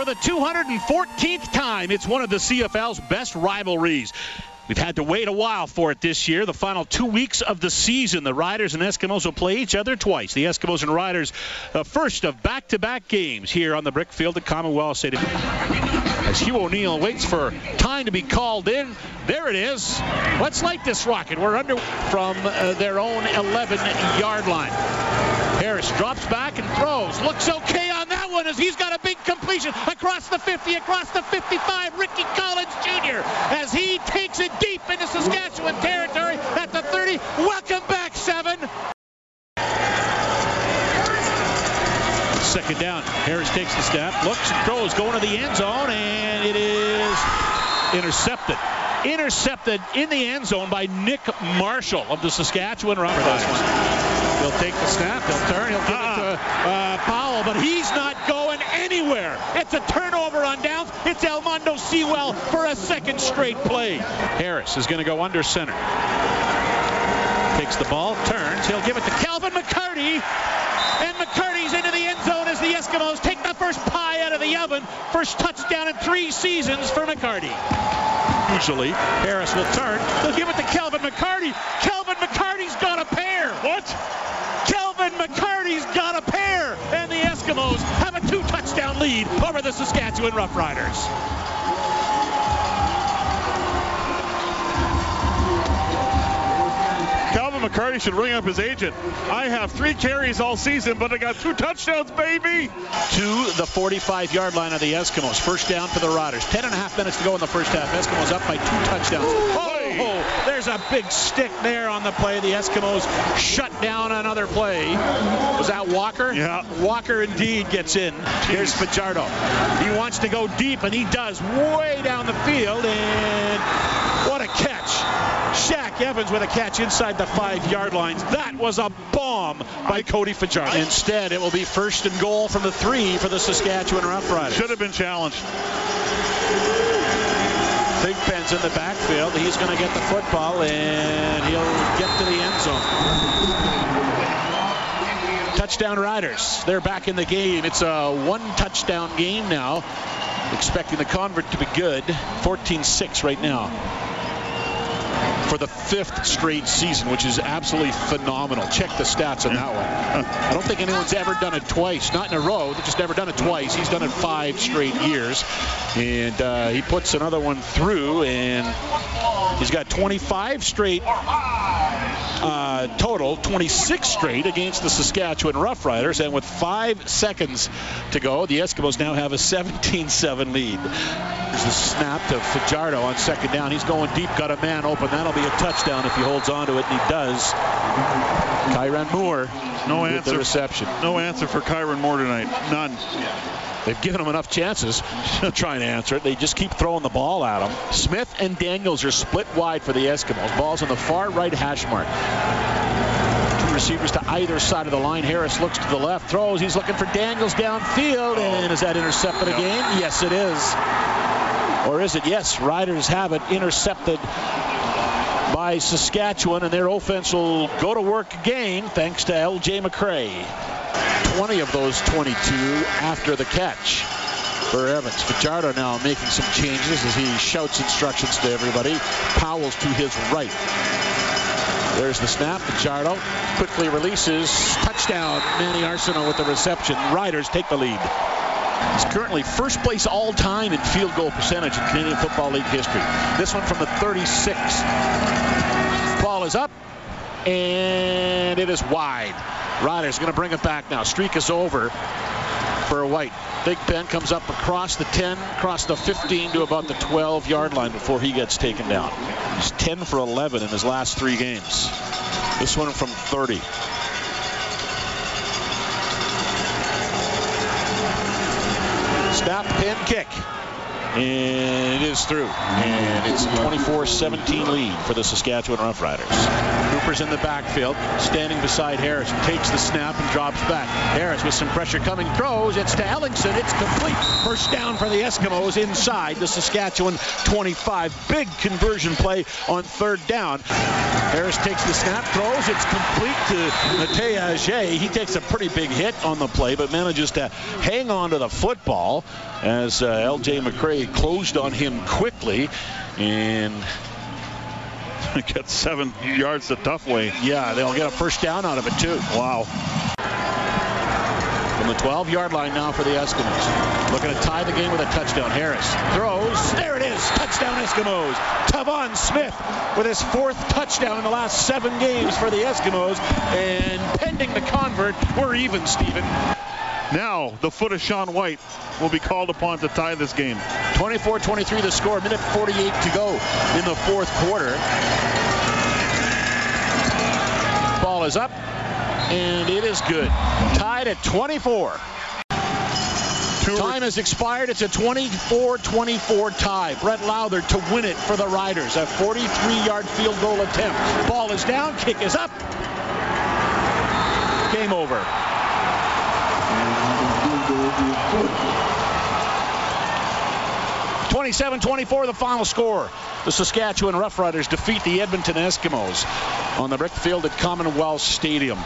For the 214th time, it's one of the CFL's best rivalries. We've had to wait a while for it this year. The final two weeks of the season, the Riders and Eskimos will play each other twice. The Eskimos and Riders, the first of back-to-back games here on the brick field at Commonwealth Stadium. As Hugh O'Neill waits for time to be called in, there it is. Let's light this rocket. We're under from uh, their own 11-yard line. Harris drops back and throws. Looks okay one as he's got a big completion across the 50, across the 55. Ricky Collins Jr. as he takes it deep into Saskatchewan territory at the 30. Welcome back, seven. Second down. Harris takes the snap, looks, and throws, going to the end zone, and it is intercepted. Intercepted in the end zone by Nick Marshall of the Saskatchewan Roughriders. He'll take the snap, he'll turn, he'll give uh-uh. it to uh, Powell, but he's not going anywhere. It's a turnover on downs. It's Almondo Sewell for a second straight play. Harris is going to go under center. Takes the ball, turns, he'll give it to Calvin McCarty, and McCarty's into the end zone as the Eskimos take the first pie out of the oven. First touchdown in three seasons for McCarty. Usually, Harris will turn. He'll give it to Calvin McCarty. The Saskatchewan Roughriders. Calvin McCarty should ring up his agent. I have three carries all season, but I got two touchdowns, baby. To the 45-yard line of the Eskimos. First down for the Riders. Ten and a half minutes to go in the first half. Eskimos up by two touchdowns. Oh, Oh, there's a big stick there on the play. The Eskimos shut down another play. Was that Walker? Yeah. Walker indeed gets in. Here's Fajardo. He wants to go deep, and he does way down the field. And what a catch. Shaq Evans with a catch inside the five-yard lines. That was a bomb by Cody Fajardo. Instead, it will be first and goal from the three for the Saskatchewan Roughriders. Should have been challenged. Thigpen's in the backfield. He's going to get the football, and he'll get to the end zone. Touchdown Riders. They're back in the game. It's a one-touchdown game now. Expecting the convert to be good. 14-6 right now for the fifth straight season, which is absolutely phenomenal. Check the stats on that one. I don't think anyone's ever done it twice, not in a row. They've just never done it twice. He's done it five straight years, and uh, he puts another one through, and he's got 25 straight uh, total, 26 straight against the Saskatchewan Roughriders, and with five seconds to go, the Eskimos now have a 17-7 lead. There's the snap to Fajardo on second down. He's going deep, got a man open. That'll be a touchdown if he holds on to it, and he does. Kyran Moore no with answer. the reception. No answer for Kyran Moore tonight. None. They've given him enough chances to try and answer it. They just keep throwing the ball at him. Smith and Daniels are split wide for the Eskimos. Ball's on the far right hash mark. Two receivers to either side of the line. Harris looks to the left, throws. He's looking for Daniels downfield. And is that intercepted again? Yes, it is. Or is it? Yes, Riders have it intercepted by Saskatchewan, and their offense will go to work again thanks to L.J. McCray. 20 of those 22 after the catch for Evans. Fajardo now making some changes as he shouts instructions to everybody. Powell's to his right. There's the snap. Fajardo quickly releases. Touchdown. Manny Arsenault with the reception. Riders take the lead. He's currently first place all time in field goal percentage in Canadian Football League history. This one from the 36. Ball is up, and it is wide. Riders going to bring it back now. Streak is over for Whyte. Thigpen comes up across the 10, across the 15 to about the 12 yard line before he gets taken down. He's 10 for 11 in his last three games. This one from 30. Snap, pin, kick. And it is through. And it's a 24-17 lead for the Saskatchewan Roughriders. Cooper's in the backfield, standing beside Harris, takes the snap and drops back. Harris with some pressure coming, throws. It's to Ellingson. It's complete. First down for the Eskimos inside the Saskatchewan 25. Big conversion play on third down. Harris takes the snap, throws. It's complete to Natey Adjei. He takes a pretty big hit on the play, but manages to hang on to the football as uh, L.J. McCray closed on him quickly. And Get seven yards the tough way. yeah, they'll get a first down out of it, too. Wow. From the 12-yard line now for the Eskimos. Looking to tie the game with a touchdown. Harris throws. There it is. Touchdown Eskimos. Tevaun Smith with his fourth touchdown in the last seven games for the Eskimos. And pending the convert, we're even, Stephen. Now, the foot of Sean Whyte will be called upon to tie this game. 24-23 the score. Minute 48 to go in the fourth quarter. Ball is up, and it is good. Tied at 24. Two Time has expired. It's a 24-24 tie. Brett Lauther to win it for the Riders. A 43-yard field goal attempt. Ball is down. Kick is up. Game over. Twenty-seven, twenty-four, the final score. The Saskatchewan Roughriders defeat the Edmonton Eskimos on the brick field at Commonwealth Stadium.